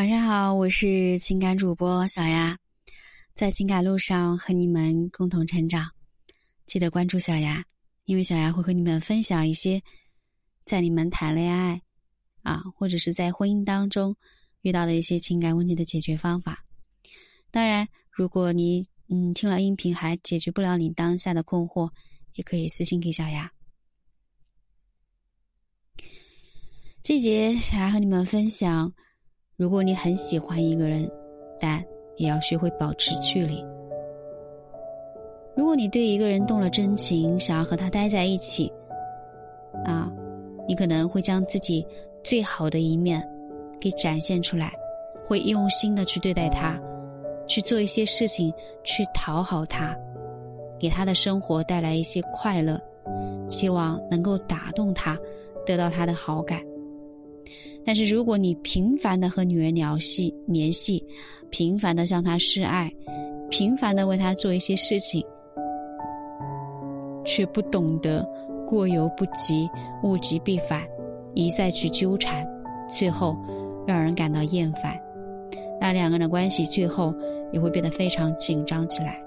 晚上好，我是情感主播小丫，在情感路上和你们共同成长，记得关注小丫，因为小丫会和你们分享一些在你们谈恋爱啊，或者是在婚姻当中遇到的一些情感问题的解决方法。当然，如果你嗯听了音频还解决不了你当下的困惑，也可以私信给小丫。这节小丫和你们分享。如果你很喜欢一个人，但也要学会保持距离。如果你对一个人动了真情，想要和他待在一起，啊，你可能会将自己最好的一面给展现出来，会用心的去对待他，去做一些事情去讨好他，给他的生活带来一些快乐，希望能够打动他，得到他的好感。但是，如果你频繁的和女人联系联系，频繁的向她示爱，频繁的为她做一些事情，却不懂得过犹不及，物极必反，一再去纠缠，最后让人感到厌烦，那两个人的关系最后也会变得非常紧张起来。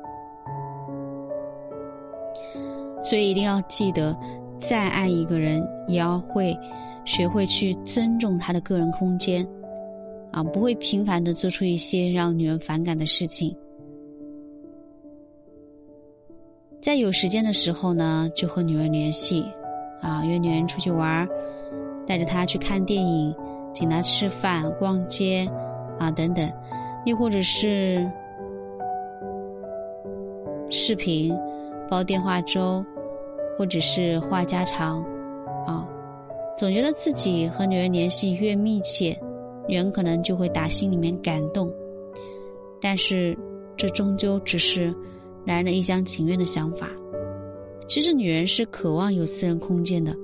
所以一定要记得，再爱一个人，也要会。学会去尊重他的个人空间，啊，不会频繁的做出一些让女人反感的事情。在有时间的时候呢，就和女人联系，啊，约女人出去玩，带着她去看电影，请她吃饭、逛街，啊，等等，又或者是视频、煲电话粥，或者是话家常，啊。总觉得自己和女人联系越密切，女人可能就会打心里面感动。但是，这终究只是男人的一厢情愿的想法。其实，女人是渴望有私人空间的，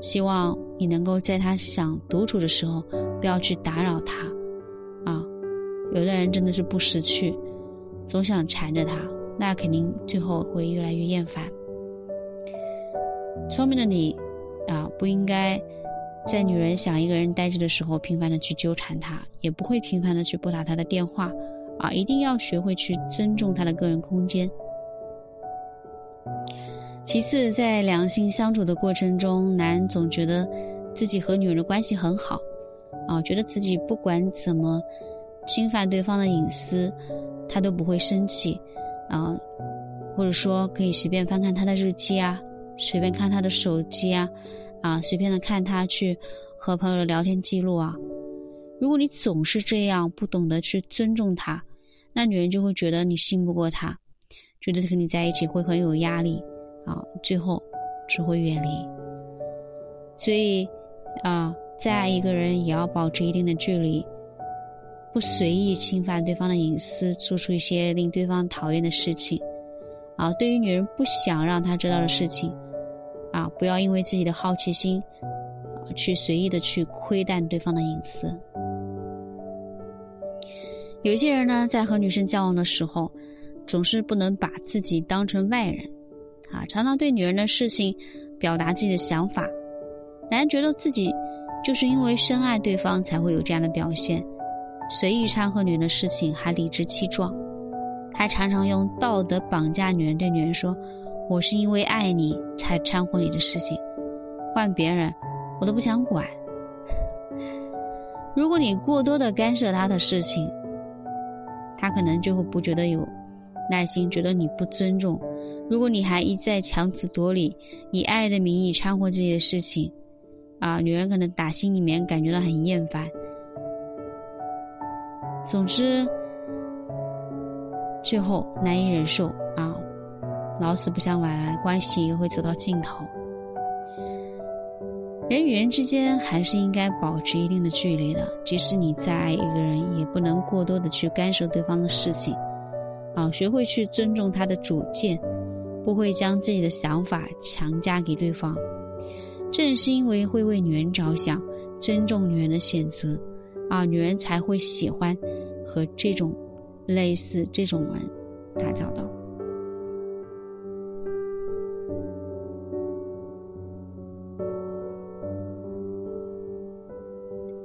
希望你能够在她想独处的时候，不要去打扰她。啊，有的人真的是不识趣，总想缠着她，那肯定最后会越来越厌烦。聪明的你。啊，不应该在女人想一个人待着的时候频繁的去纠缠她，也不会频繁的去拨打她的电话。啊，一定要学会去尊重她的个人空间。其次，在两性相处的过程中，男总觉得自己和女人的关系很好，啊，觉得自己不管怎么侵犯对方的隐私，他都不会生气，啊，或者说可以随便翻看他的日记啊。随便看他的手机啊，啊，随便的看他去和朋友的聊天记录啊。如果你总是这样，不懂得去尊重他，那女人就会觉得你信不过他，觉得和你在一起会很有压力啊，最后只会远离。所以啊，再爱一个人也要保持一定的距离，不随意侵犯对方的隐私，做出一些令对方讨厌的事情。啊，对于女人不想让他知道的事情。啊，不要因为自己的好奇心，啊，去随意的去窥探对方的隐私。有一些人呢，在和女生交往的时候，总是不能把自己当成外人，啊，常常对女人的事情表达自己的想法。男人觉得自己就是因为深爱对方才会有这样的表现，随意掺和女人的事情，还理直气壮，还常常用道德绑架女人，对女人说。我是因为爱你才掺和你的事情，换别人我都不想管。如果你过多的干涉他的事情，他可能就会不觉得有耐心，觉得你不尊重。如果你还一再强词夺理，以爱的名义掺和自己的事情，啊，女人可能打心里面感觉到很厌烦。总之，最后难以忍受啊。老死不相往来，关系也会走到尽头。人与人之间还是应该保持一定的距离的，即使你再爱一个人，也不能过多的去干涉对方的事情。啊，学会去尊重他的主见，不会将自己的想法强加给对方。正是因为会为女人着想，尊重女人的选择，啊，女人才会喜欢和这种类似这种人打交道。